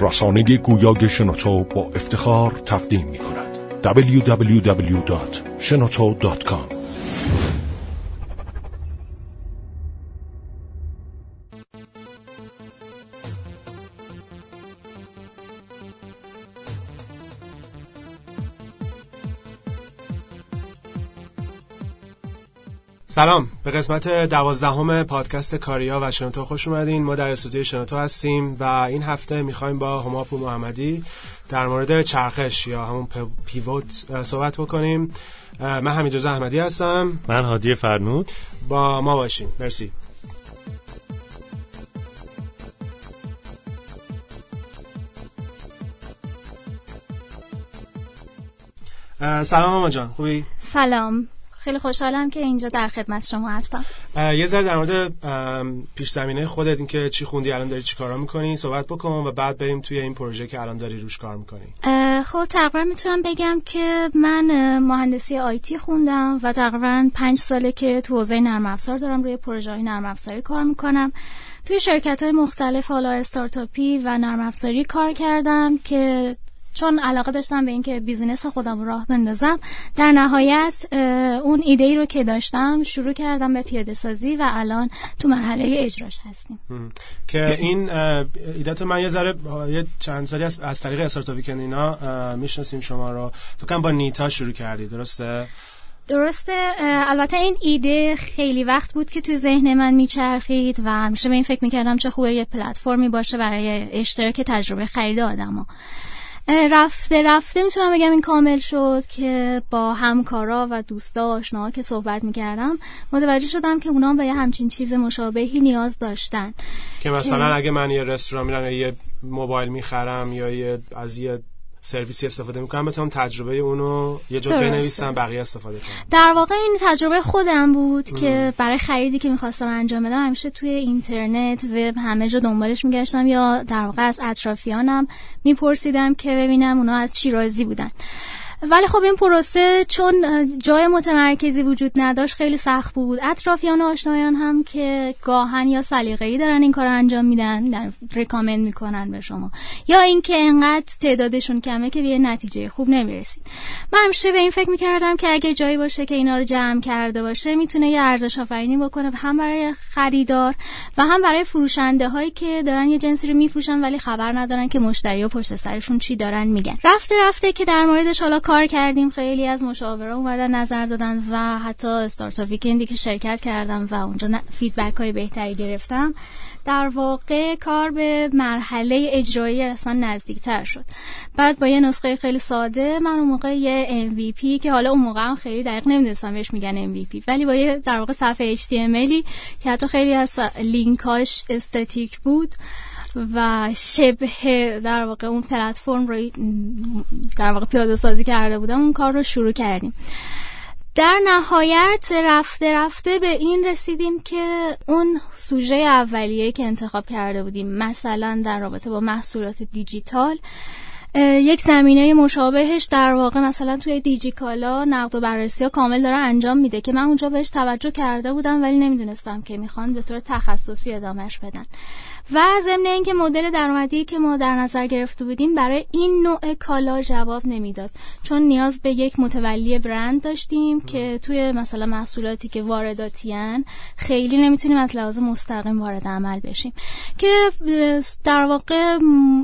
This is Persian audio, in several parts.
رسانه گویای شنوتو با افتخار تقدیم می کند www.shenoto.com سلام. به قسمت دوازدهم پادکست کاریا و شنوتو خوش اومدین. ما در استودیو شنوتو هستیم و این هفته می‌خوایم با هماپو محمدی در مورد چرخش یا همون پیوت صحبت بکنیم. من حمید احمدی هستم. من هادی فرنود. با ما باشین. مرسی. سلام ماما جان. خوبی؟ سلام. خیلی خوشحالم که اینجا در خدمت شما هستم. یه ذره در مورد پیش زمینه خودت اینکه چی خوندی الان داری چی کارا می‌کنی صحبت بکن و بعد بریم توی این پروژه که الان داری روش کار می‌کنی. خب تقریبا می‌تونم بگم که من مهندسی IT خوندم و تقریبا پنج ساله که تو حوزه نرم افزار دارم روی پروژه های نرم افزاری کار می‌کنم. توی شرکت های مختلف حالا استارتاپی و نرم افزاری کار کردم که چون علاقه داشتم به اینکه business خودم رو راه بندازم در نهایت اون ایده ای رو که داشتم شروع کردم به پیاده سازی و الان تو مرحله اجراش هستیم. که این ایده تو من یه ذره یه چند سالی از, از طریق استارتاپی اینا می‌شناسیم شما رو. فکر با نیتا شروع کردی درسته؟ درسته البته این ایده خیلی وقت بود که تو ذهن من میچرخید و همیشه به این فکر می‌کردم چه خوبه یه پلتفرمی باشه برای اشتراک تجربه خرید آدما. رفته رفته. می‌تونم بگم این کامل شد که با همکارا و دوستا آشناها که صحبت می‌کردم متوجه شدم که اونا به یه همچین چیز مشابهی نیاز داشتن. که مثلا اگه من یه رستوران میرم یه موبایل می‌خرم یا یه از یه سرویسی استفاده می‌کنم بتونم تجربه اونو یه جا بنویسم بقیه استفاده کنم در واقع این تجربه خودم بود که برای خریدی که می‌خواستم انجام بدم همیشه توی اینترنت وب همه جا دنبالش میگشتم یا در واقع از اطرافیانم میپرسیدم که ببینم اونا از چی راضی بودن. ولی خب این پروسه چون جای متمرکزی وجود نداشت خیلی سخت بود. اطرافیان و آشنایان هم که گاهن یا سلیقه‌ای دارن این کار انجام میدن در ریکامند می‌کنن به شما. یا اینکه انقدر تعدادشون کمه که به نتیجه خوب نمی‌رسید. من همیشه به این فکر می‌کردم که اگه جایی باشه که اینا رو جمع کرده باشه می‌تونه یه ارزش آفرینی بکنه هم برای خریدار و هم برای فروشنده هایی که دارن یه جنسی رو میفروشن ولی خبر ندارن که مشتری و پشت سرشون چی دارن میگن. رفته رفته که در موردش حالا کار کردیم خیلی از مشاوره اومدن نظر دادن و حتی استارتاپ ویکندی که شرکت کردم و اونجا فیدبک های بهتری گرفتم در واقع کار به مرحله اجرایی اصلا نزدیکتر شد. بعد با یه نسخه خیلی ساده من اون موقع یه MVP که حالا اون موقع هم خیلی دقیق نمی‌دونستم بهش میگن MVP ولی با یه در واقع صفحه HTMLی که حتی خیلی از لینکاش استاتیک بود و شبه در واقع اون پلتفرم رو در واقع پیاده سازی کرده بودم اون کار رو شروع کردیم. در نهایت رفته رفته به این رسیدیم که اون سوژه اولیه که انتخاب کرده بودیم مثلا در رابطه با محصولات دیجیتال یک زمینه مشابهش در واقع مثلا توی دیجیکالا نقد و بررسی ها کامل داره انجام میده که من اونجا بهش توجه کرده بودم ولی نمی‌دونستم که می‌خوان به طور تخصصی ادامهش بدن. و ضمن اینکه مدل درآمدی که ما در نظر گرفته بودیم برای این نوع کالا جواب نمی‌داد. چون نیاز به یک متولی برند داشتیم که توی مثلا محصولاتی که وارداتیان خیلی نمی‌تونیم از لحاظ مستقیم وارد عمل بشیم. که در واقع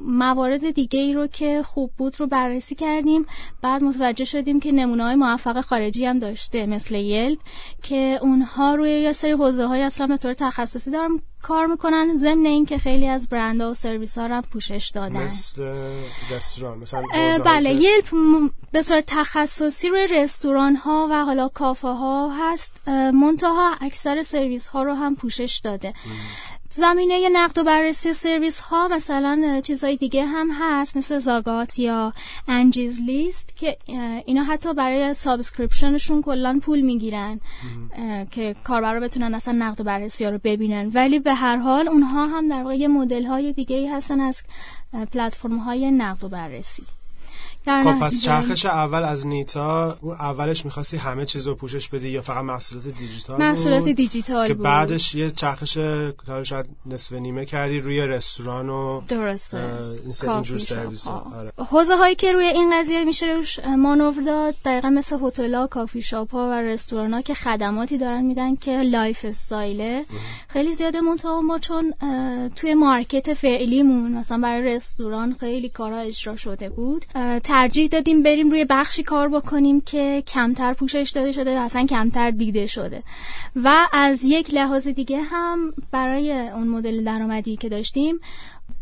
موارد دیگه ای رو که خوب بود رو بررسی کردیم. بعد متوجه شدیم که نمونه های موفق خارجی هم داشته مثل یلپ که اونها روی یه سری حوزه های اصلا به طور تخصصی دارم کار می‌کنن ضمن اینکه خیلی از برندها و سرویس ها هم پوشش دادن. مثل رستوران مثلا بله یلپ به صورت تخصصی روی رستوران ها و حالا کافه ها هست منتها اکثر سرویس ها رو هم پوشش داده. زمینه نقد و بررسی سرویس ها مثلا چیزهای دیگه هم هست مثل Zagat یا Angie's List که اینا حتی برای subscription شون کلا پول می‌گیرن که کاربرا بتونن اصلا نقد و بررسی ها رو ببینن. ولی به هر حال اونها هم در واقع مدل های دیگه ای هستن از پلتفرم های نقد و بررسی. در خب پس چرخش اول از نیتا اون اولش می‌خواستی همه چیز رو پوشش بدی یا فقط محصولات دیجیتال محصولات بود؟ دیجیتال که بود. بعدش یه چرخش شاید نصف نیمه کردی روی رستوران و درسته. اینجور سرویس. آره. حوزه هایی که روی این قضیه میشه روش مانور داد دقیقا مثل هتل ها کافی شاپ ها و رستوران ها که خدماتی دارن میدن که lifestyle ه. خیلی زیاده منتها ما چون توی market فعلیمون مثلا برای رستوران خیلی کارها اجرا شده بود. ترجیح دادیم بریم روی بخشی کار بکنیم که کمتر پوشش داده شده و اصلا کمتر دیده شده. و از یک لحاظ دیگه هم برای اون مدل درآمدی که داشتیم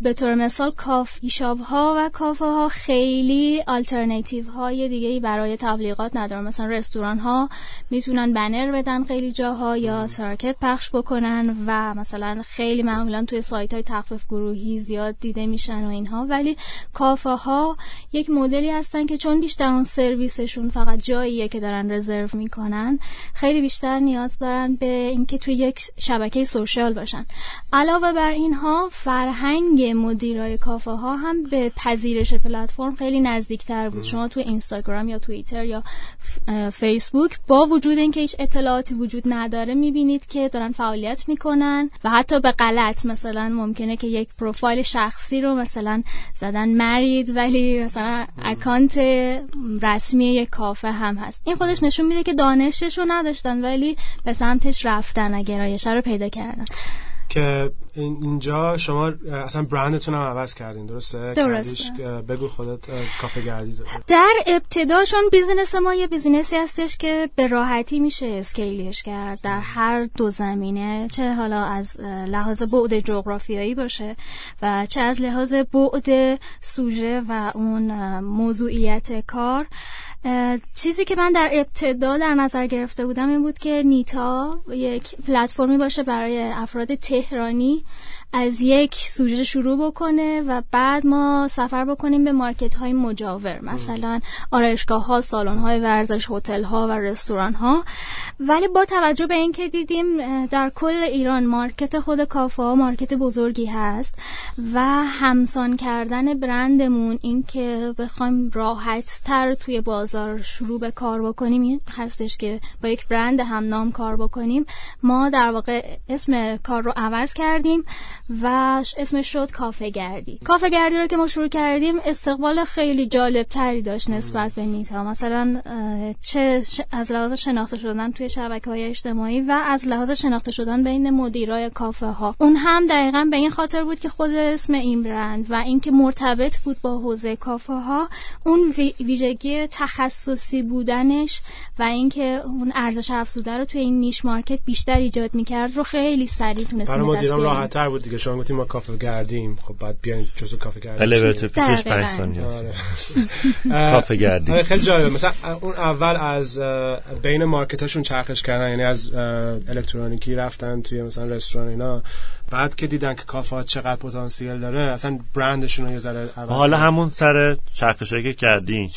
به طور مثال کافی شاپ ها و کافه ها خیلی آلترناتیو های دیگه ای برای تبلیغات ندارن. مثلا رستوران ها می‌تونن بنر بدن خیلی جاها یا تراکت پخش بکنن و مثلا خیلی معمولا توی سایت های تخفیف گروهی زیاد دیده میشن و اینها. ولی کافه ها یک مدلی هستن که چون بیشتر اون سرویسشون فقط جاییه که دارن رزرو می‌کنن خیلی بیشتر نیاز دارن به اینکه توی یک شبکه سوشال باشن. علاوه بر اینها فرهنگ مدیرای کافه ها هم به پذیرش پلتفرم خیلی نزدیکتر بود. شما توی اینستاگرام یا توییتر یا فیسبوک با وجود اینکه هیچ اطلاعاتی وجود نداره می‌بینید که دارن فعالیت می‌کنن و حتی به غلط مثلا ممکنه که یک پروفایل شخصی رو مثلا زدن مرید ولی مثلا account رسمی یک کافه هم هست. این خودش نشون میده که دانشش رو نداشتن ولی به سمتش رفتن و گرایش رو پیدا کردن. که اینجا شما اصلا برندتون هم عوض کردین درسته؟ درسته. بگو خودت کافه گردی در ابتدا چون business ما یه business ی هستش که به راحتی میشه scale ش کرد. در هر دو زمینه چه حالا از لحاظ بعد جغرافیایی باشه و چه از لحاظ بعد سوژه و اون موضوعیت کار. چیزی که من در ابتدا در نظر گرفته بودم این بود که نیتا یک پلتفرمی باشه برای افراد تهرانی از یک سوژه شروع بکنه و بعد ما سفر بکنیم به market های مجاور مثلا آرایشگاه ها سالن های ورزش هتل ها و رستوران ها ولی با توجه به اینکه دیدیم در کل ایران market خود کافه ها market بزرگی هست و همسان کردن برندمون این که بخوایم راحت تر توی بازار شروع به کار بکنیم این هستش که با یک برند هم نام کار بکنیم. ما در واقع اسم کار رو عوض کردیم. و ش- اسمش شد کافه گردی کافه گردی رو که ما شروع کردیم استقبال خیلی جالب تری داشت نسبت به نیتا. مثلا چه از لحاظ شناخته شدن توی شبکه های اجتماعی و از لحاظ شناخته شدن بین مدیرای کافه ها اون هم دقیقا به این خاطر بود که خود اسم این برند و اینکه مرتبط بود با حوزه کافه ها اون وی- ویژگی تخصصی بودنش و اینکه اون ارزش افزوده رو توی این نیش مارکت بیشتر ایجاد می‌کرد رو خیلی سریع تونستیم برای به دست مدیران بیاریم. راحت تر بود دیگه شما گفتیم ما کافه گردیم خب بعد بیاین جزو کافه گردی الیویتر پیچش دقیقاً. 5 ثانیه. کافه گردی آره خیلی جالبه مثلا اون اول از بین مارکتاشون چرخش کردن یعنی از الکترونیکی رفتن توی مثلا رستوران اینا بعد که دیدن که کافه ها چقدر پتانسیل داره اصلا برندشون رو یه ذره عوض حالا. همون سر چرخشایی که کردین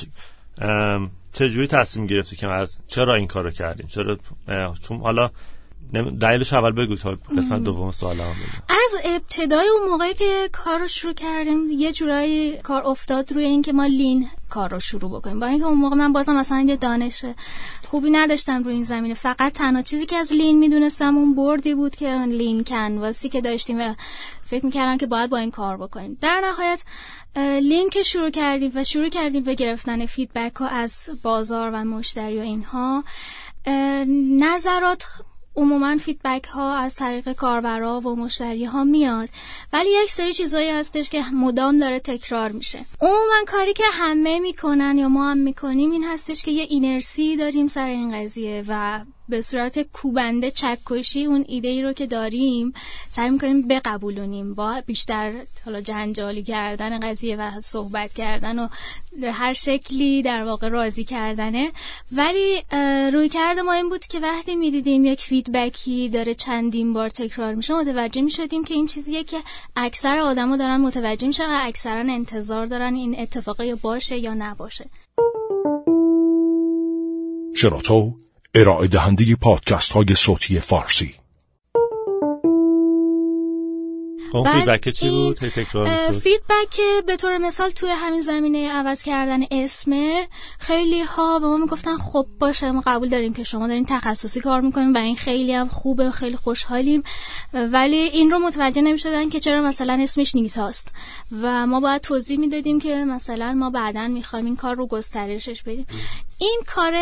چجوری تصمیم گرفتی که از چرا این کارو کردین چرا چون حالا دلیلش اول بگو تا قسمت دوم سوالم بگو. از ابتدای اون موقعی که کار رو شروع کردیم یه جورایی کار افتاد روی اینکه ما لین کار رو شروع بکنیم. با اینکه اون موقع من بازم مثلا یه دانش خوبی نداشتم روی این زمینه. فقط تنها چیزی که از لین می‌دونستم اون بردی بود که لین کنواسی که داشتیم و فکر می‌کردم که باید با این کار بکنیم. در نهایت lean که شروع کردیم و شروع کردیم به گرفتن feedback ها از بازار و مشتری و اینها نظرات عموما feedback ها از طریق کاربرا و مشتری ها میاد ولی یک سری چیزایی هستش که مدام داره تکرار میشه. عموما کاری که همه می‌کنن یا ما هم می‌کنیم این هستش که یه اینرسی داریم سر این قضیه و به صورت کوبنده چکشی اون ایده ای رو که داریم سعی می‌کنیم بقبولونیم. با بیشتر حالا جنجالی کردن قضیه و صحبت کردن و هر شکلی در واقع راضی کردنه. ولی روی کرده ما این بود که وقتی می‌دیدیم یک فیدبکی داره چندین بار تکرار میشه متوجه می‌شدیم که این چیزیه که اکثر آدما دارن متوجه میشن و اکثرا انتظار دارن این اتفاقی باشه یا نباشه. شراطو ارائه دهنده پادکست های صوتی فارسی. اون بعد feedback چی بود؟ تکرار feedback به طور مثال توی همین زمینه عوض کردن اسمه خیلی ها به ما می‌گفتن خب باشه ما قبول داریم که شما دارین تخصصی کار می‌کنیم و این خیلی هم خوبه خیلی خوشحالیم. ولی این رو متوجه نمی‌شدن که چرا مثلا اسمش نیتاست و ما باید توضیح می‌دادیم که مثلا ما بعدا می‌خوایم این کار رو گسترشش بدیم. این کار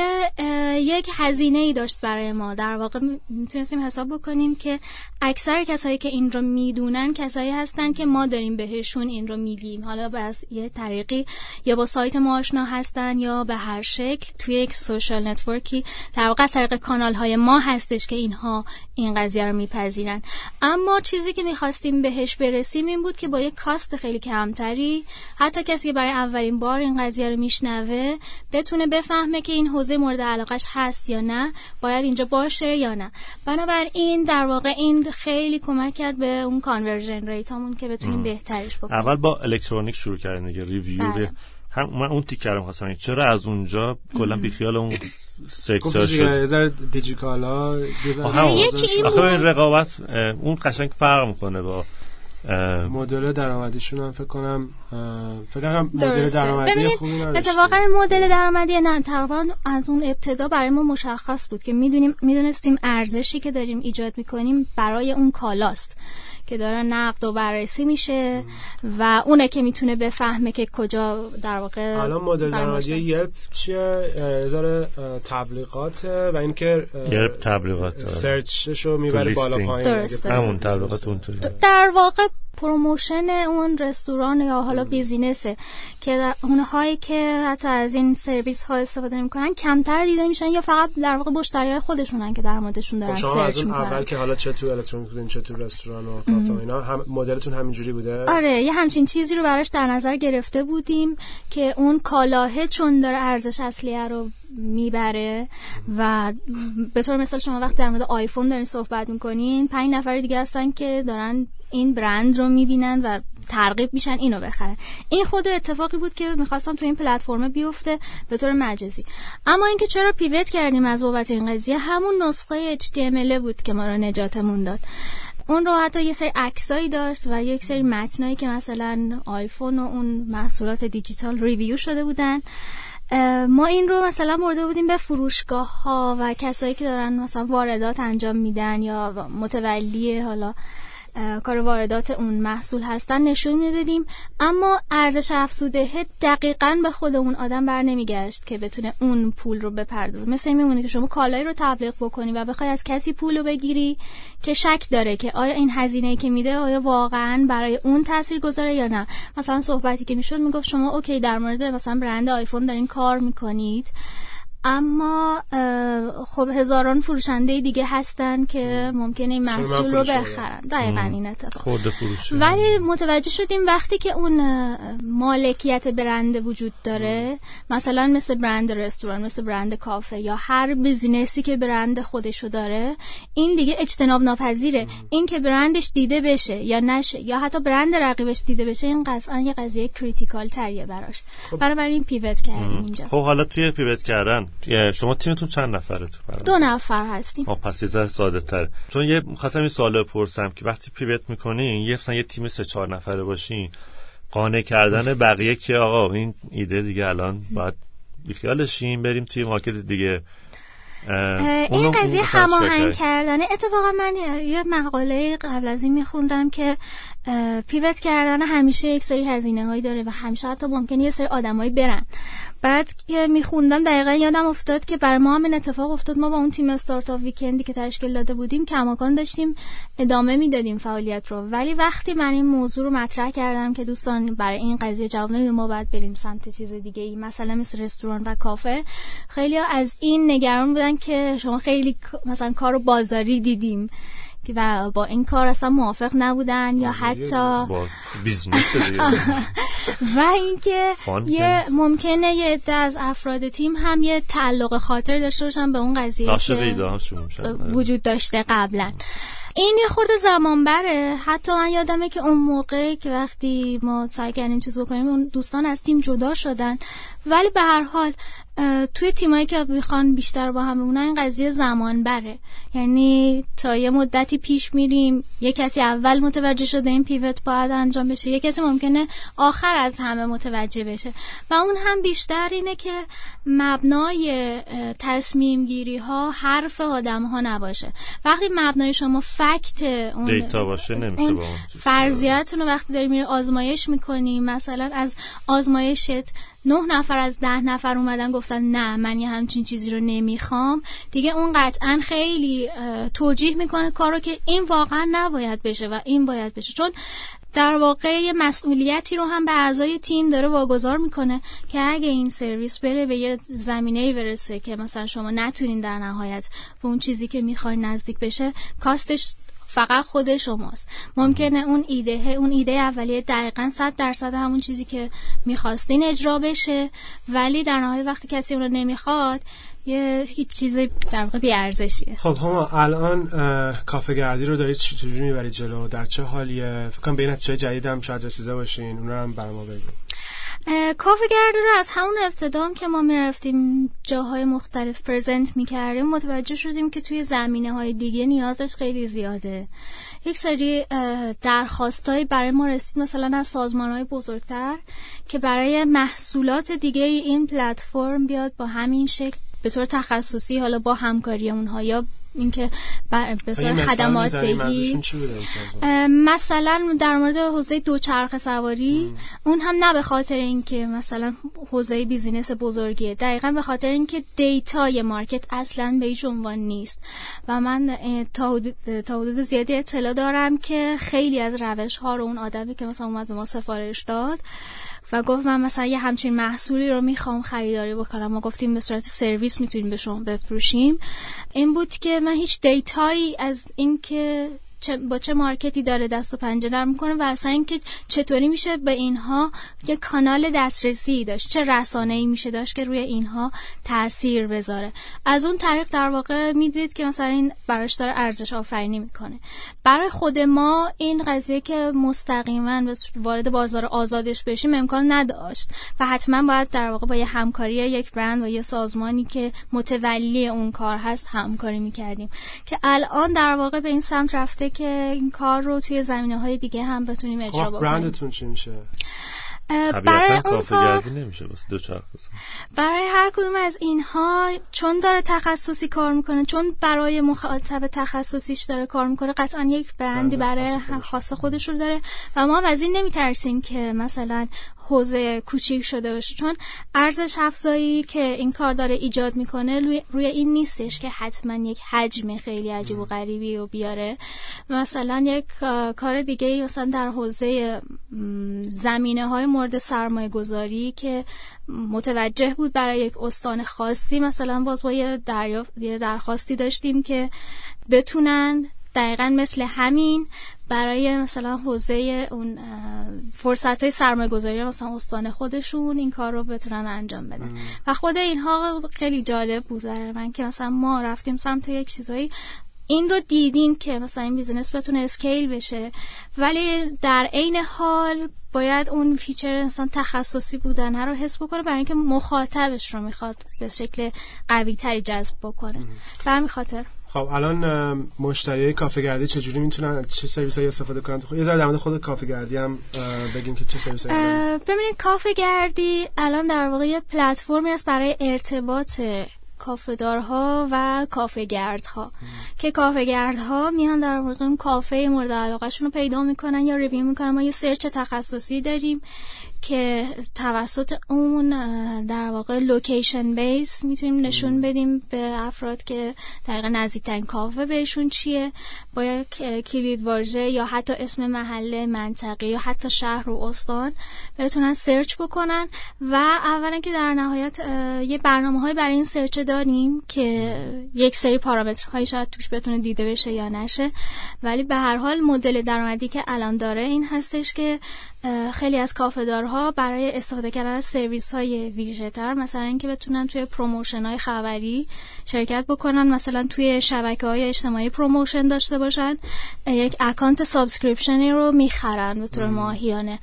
یک هزینه ای داشت برای ما. در واقع می- می‌تونستیم حساب بکنیم که اکثر کسایی که این رو می‌دونن کسایی هستن که ما داریم بهشون این رو میگیم. حالا بس یه طریقی یا با سایت ما آشنا هستن یا به هر شکل توی یک سوشال نتورکی. در واقع از طریق کانال های ما هستش که اینها این قضیه رو میپذیرن. اما چیزی که می‌خواستیم بهش برسیم این بود که با یک کاست خیلی کمتری حتی کسی که برای اولین بار این قضیه رو میشنوه بتونه بفهمه که این حوزه مورد علاقش هست یا نه باید اینجا باشه یا نه بنابراین در واقع این خیلی کمک کرد به اون conversion rate امون که بتونیم بهترش بکنیم اول با الکترونیک شروع کردن دیگه review بله. هم من اون تیکه رم خواستم چرا از اونجا کلا بیخیال اون sector شد دیجیکالا. یکی این. رقابت اون قشنگ فرق می‌کنه با مدل درآمدیشون هم فکر کنم فکر کنم مدل درآمدی خوبی. اتفاقا مدل درآمدی نه تقریبا از اون ابتدا برای ما مشخص بود که می‌دونیم می‌دونستیم ارزشی که داریم ایجاد می‌کنیم برای اون کالاست که داره نقد و بررسی میشه و اونه که می‌تونه بفهمه که کجا در واقع الان مدل درآمدی. یلپ چیه اه، تبلیغاته و اینکه یلپ تبلیغات. سرچشو می‌بره بالا. پایین همون. تبلیغات اونطوری در واقع promotion اون رستوران یا حالا business ه که اونهایی که حتی از این سرویس ها استفاده نمی‌کنن کمتر دیده میشن یا فقط در واقع مشتری های خودشونن که در موردشون خب دارن شما از search اون اول می‌کنن که حالا چه تو الکترونیک بودین چه تو رستوران و کافه اینا هم مدلتون همینجوری بوده؟ آره یه همچین چیزی رو براش در نظر گرفته بودیم که اون کالاهه چون داره ارزش اصلیه رو می‌بره و به طور مثال شما وقتی در مورد آیفون دارین صحبت می‌کنین پنج نفر دیگه هستن که دارن این برند رو می‌بینن و ترغیب میشن اینو بخرن. این خود اتفاقی بود که می‌خواستم تو این پلتفرم بیفته به طور مجازی. اما اینکه چرا پیوت کردیم از بابت این قضیه همون نسخه HTML بود که ما رو نجاتمون داد. اون رو حتی یه سری عکسایی داشت و یک سری متنایی که مثلا آیفون و اون محصولات دیجیتال ریویو شده بودن. ما این رو مثلا برده بودیم به فروشگاه ها و کسایی که دارن مثلا واردات انجام میدن یا متولی حالا کار واردات اون محصول هستن نشون می‌دادیم. اما ارزش افزوده دقیقا به خود اون آدم بر نمیگشت که بتونه اون پول رو بپردازه. مثل میمونه که شما کالایی رو تبلیغ بکنی و بخوای از کسی پول رو بگیری که شک داره که آیا این هزینه که میده آیا واقعا برای اون تاثیر گذاره یا نه. مثلا صحبتی که می‌شد می‌گفت شما okay در مورد مثلا برند آیفون دارین کار می‌کنید. اما خب هزاران فروشنده دیگه هستن که ممکنه این محصول رو. بخرن. دقیقا این اتفاق. ولی متوجه شدیم وقتی که اون مالکیت برند وجود داره مثلا مثل برند رستوران مثل برند کافه یا هر business ی که برند خودشو داره این دیگه اجتناب ناپذیره. این که برندش دیده بشه یا نشه یا حتی برند رقیبش دیده بشه این قطعا یه قضیه critical تریه براش. برای این پیوت کردیم اینجا. خب حالا توی پیوت کردن شما تیمتون چند نفره تو؟ دو نفر هستیم. آه پس یه ذره ساده تره چون یه خواستم این سوال بپرسم که وقتی پیوت می‌کنین یه یه تیم سه چهار نفره باشین قانع کردن بقیه که آقا این ایده دیگه الان باید بیخیالشیم بریم توی مارکت دیگه. این قضیه هماهنگ؟ کردنه. اتفاقا من یه مقاله قبل از این میخوندم که پیوت کردن همیشه یک سری هزینه هایی داره و همیشه حتی ممکنه یه سری آدمایی برن. بعد که میخوندم دقیقا یادم افتاد که برای ما هم این اتفاق افتاد. ما با اون تیم استارتاپ ویکندی که تشکیل داده بودیم کماکان داشتیم ادامه می‌دادیم فعالیت رو. ولی وقتی من این موضوع رو مطرح کردم که دوستان برای این قضیه جواب نمیدیم ما باید بریم سمت چیز دیگه ای مثلا مثل رستوران و کافه. خیلی از این نگران بودن که شما خیلی مثلا کار رو بازاری دیدیم که و با این کار اصلا موافق نبودن یا حتی business و اینکه یه. ممکنه یه عده از افراد تیم هم یه تعلق خاطر داشته باشن به اون قضیه که میشن. وجود داشته قبلا. این یه خورده زمان بره. حتی من یادمه که اون موقع که وقتی ما سعی کردیم چیز بکنیم اون دوستان از تیم جدا شدن. ولی به هر حال توی تیمایی که می‌خوان بیشتر با هم بمونن این قضیه زمان بره یعنی تا یه مدتی پیش میریم یه کسی اول متوجه شده این پیوت باید انجام بشه یه کسی ممکنه آخر از همه متوجه بشه. و اون هم بیشتر اینه که مبنای تصمیم گیری ها حرف آدم ها نباشه. وقتی مبنای شما فکت اون دیتا باشه نمیشه با اون فرضیتون رو وقتی داری میره آزمایش می‌کنی مثلا از آزمایشت نه نفر از ده نفر اومدن گفتن نه من یه همچین چیزی رو نمی‌خوام. دیگه اون قطعا خیلی توجیه می‌کنه کارو که این واقعا نباید بشه و این باید بشه. چون در واقع یه مسئولیتی رو هم به اعضای تیم داره واگذار می‌کنه که اگه این سرویس بره به یه زمینه برسه که مثلا شما نتونین در نهایت به اون چیزی که می‌خواین نزدیک بشه کاستش فقط خود شماست. ممکنه اون ایده اون ایده اولیه دقیقا صد درصد همون چیزی که می‌خواستین اجرا بشه. ولی در نهایت وقتی کسی اون رو نمی‌خواد یه هیچ چیز در واقع بی ارزشیه خب هما الان کافه گردی رو دارید چجوری می‌برید جلو؟ در چه حالیه؟ فکر کنم به چه جدید هم شاید رسیده باشین. اون رو هم بر ما بگید کافه گردی رو از همون ابتدا که ما می‌رفتیم جاهای مختلف پرزنت می‌کردیم متوجه شدیم که توی زمینه های دیگه نیازش خیلی زیاده. یک سری درخواستایی برای ما رسید مثلا از سازمان های بزرگتر که برای محصولات دیگه این پلتفرم بیاد با همین شکل به طور تخصصی حالا با همکاری اونها یا اینکه به صورت خدمات دهی مثلا؟ در مورد حوزه دوچرخه سواری اون هم نه به خاطر اینکه مثلا حوزه business بزرگیه. دقیقا به خاطر اینکه data ی market اصلا به هیچ عنوان نیست. و من تا حدود زیادی اطلاع دارم که خیلی از روش ها رو اون آدمی که مثلا اومد به ما سفارش داد و گفت من مثلا یه همچین محصولی رو می‌خوام خریداری بکنم ما گفتیم به صورت سرویس می‌تونیم به بفروشیم. این بود که من هیچ دیتایی از اینکه چه با چه مارکتی داره دست و پنجه در می‌کنه و اصلا اینکه چطوری میشه به اینها یه کانال دسترسی داشت چه رسانه ای میشه داشت که روی اینها تاثیر بذاره. از اون طریق در واقع می‌دید که مثلا این براش داره ارزش آفرینی می‌کنه. برای خود ما این قضیه که مستقیما وارد بازار آزادش بشیم امکان نداشت و حتما باید در واقع با یه همکاری یک برند و یه سازمانی که متولی اون کار هست همکاری می‌کردیم. که الان در واقع به این سمت رفته که این کار رو توی زمینه های دیگه هم بتونیم اجرا خب، بکنیم. برندتون چی میشه؟ برای اون کار نمیشه دو برای هر کدوم از اینها چون داره تخصصی کار می‌کنه چون برای مخاطب تخصصیش داره کار می‌کنه قطعا یک برندی برای خاص خودش رو داره. و ما از این نمیترسیم که مثلا حوزه کوچیک شده باشه. چون ارزش افزایی که این کار داره ایجاد می‌کنه روی, این نیستش که حتما یک حجم خیلی عجیب و غریبی و بیاره. مثلا یک کار دیگه مثلا در حوزه زمینه های مورد سرمایه گذاری که متوجه بود برای یک استان خاصی. مثلا باز با یه, یه درخواستی داشتیم که بتونن دقیقا مثل همین برای مثلا حوزه اون فرصت های سرمایه گذاری مثلا استان خودشون این کار رو بتونن انجام بدن. و خود اینها خیلی جالب بود برای من که مثلا ما رفتیم سمت یک چیزایی. این رو دیدیم که مثلا این business بتونه scale بشه ولی در عین حال باید اون feature مثلا تخصصی بودن رو حس بکنه برای اینکه مخاطبش رو می‌خواد به شکل قوی تری جذب بکنه. به همین خاطر. خب الان مشتری کافه گردی چجوری می‌تونن چه سرویس هایی استفاده کنن؟ خب، یه ذره در مورد خود کافه گردی هم بگیم که چه سرویس ببینید کافه گردی الان در واقع یه پلتفرمی است برای ارتباط کافهدارها و کافه گردها که کافه گردها میان در واقع اون کافه مورد علاقهشون رو پیدا می‌کنن یا review می‌کنن. ما یه search تخصصی داریم که توسط اون در واقع location base می‌تونیم نشون بدیم به افراد که دقیقا نزدیکترین کافه بهشون چیه. با یک کلید واژه یا حتی اسم محله منطقه یا حتی شهر و استان بتونن search بکنن و اولا که در نهایت یه برنامه های برای این search داریم که یک سری پارامترهایی شاید توش بتونه دیده بشه یا نشه. ولی به هر حال مدل درآمدی که الان داره این هستش که خیلی از کافه creator ها برای استفاده کردن از سرویس های ویژه تر مثلا اینکه بتونن توی promotion های خبری شرکت بکنن مثلا توی شبکه های اجتماعی promotion داشته باشن. یک account subscription ی رو می‌خرن به طور ماهیانه.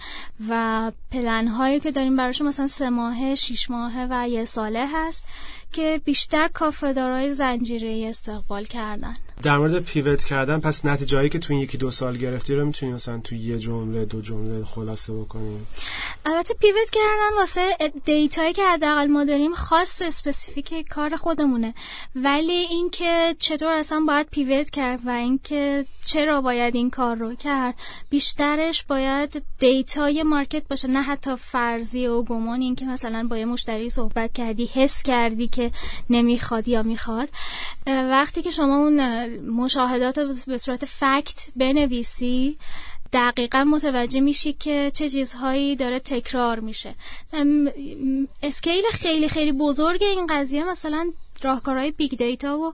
و پلن هایی که داریم براشون مثلا سه ماهه شیش ماهه و یه ساله هست. که بیشتر کافه دارای زنجیره‌ای استقبال کردن. در مورد pivot کردن پس نتیجه که تو این یکی دو سال گرفتی رو می‌تونی مثلا تو یه جمله دو جمله خلاصه بکنی؟ البته pivot کردن واسه data یی که حداقل ما داریم خاص specific کار خودمونه. ولی اینکه چطور اصلا باید pivot کرد و اینکه چرا باید این کار رو کرد بیشترش باید data ی market باشه نه حتی فرضی و گمان اینکه مثلا با یه مشتری صحبت کردی حس کردی که نمی‌خواد یا می‌خواد. وقتی که شما اون مشاهدات به صورت fact بنویسی دقیقا متوجه میشی که چه چیزهایی داره تکرار میشه. scale خیلی خیلی بزرگ این قضیه. مثلا راهکارهای big data و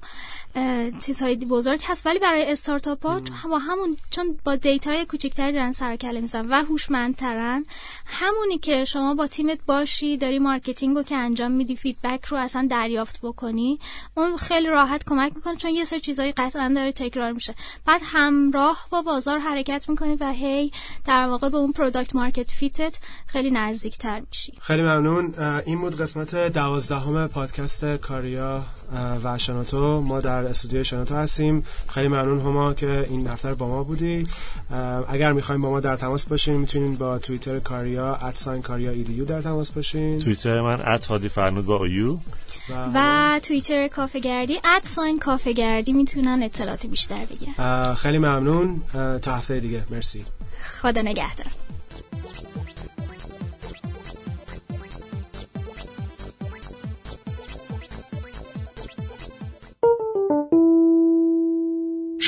چیزهای بزرگ هست ولی برای استارتاپ ها با همون چون با data ی کوچکتری دارن سر کله میزن و هوشمندترن همونی که شما با تیمت باشی داری marketing رو که انجام میدی feedback رو اصلا دریافت بکنی اون خیلی راحت کمک می‌کنه چون یه سری چیزایی قطعا داره تکرار میشه. بعد همراه با بازار حرکت می‌کنی و هی در واقع به اون product market fit ت خیلی نزدیکتر میشی. خیلی ممنون. این بود قسمت دوازدهم پادکست کاریا و شنوتو ما در استودیو شنوتو هستیم. خیلی ممنون هما که این دفعه با ما بودی. اگر می‌خوایم با ما در تماس باشین می‌تونین با توییتر کاریا @sign کاریا ایدیو در تماس باشین. توییتر من @هادی فرنود با ایو و توییتر کافه گردی ساین کافه گردی می‌تونن اطلاعات بیشتر بگیرن. خیلی ممنون. تا هفته دیگه. مرسی. خدا نگهدار.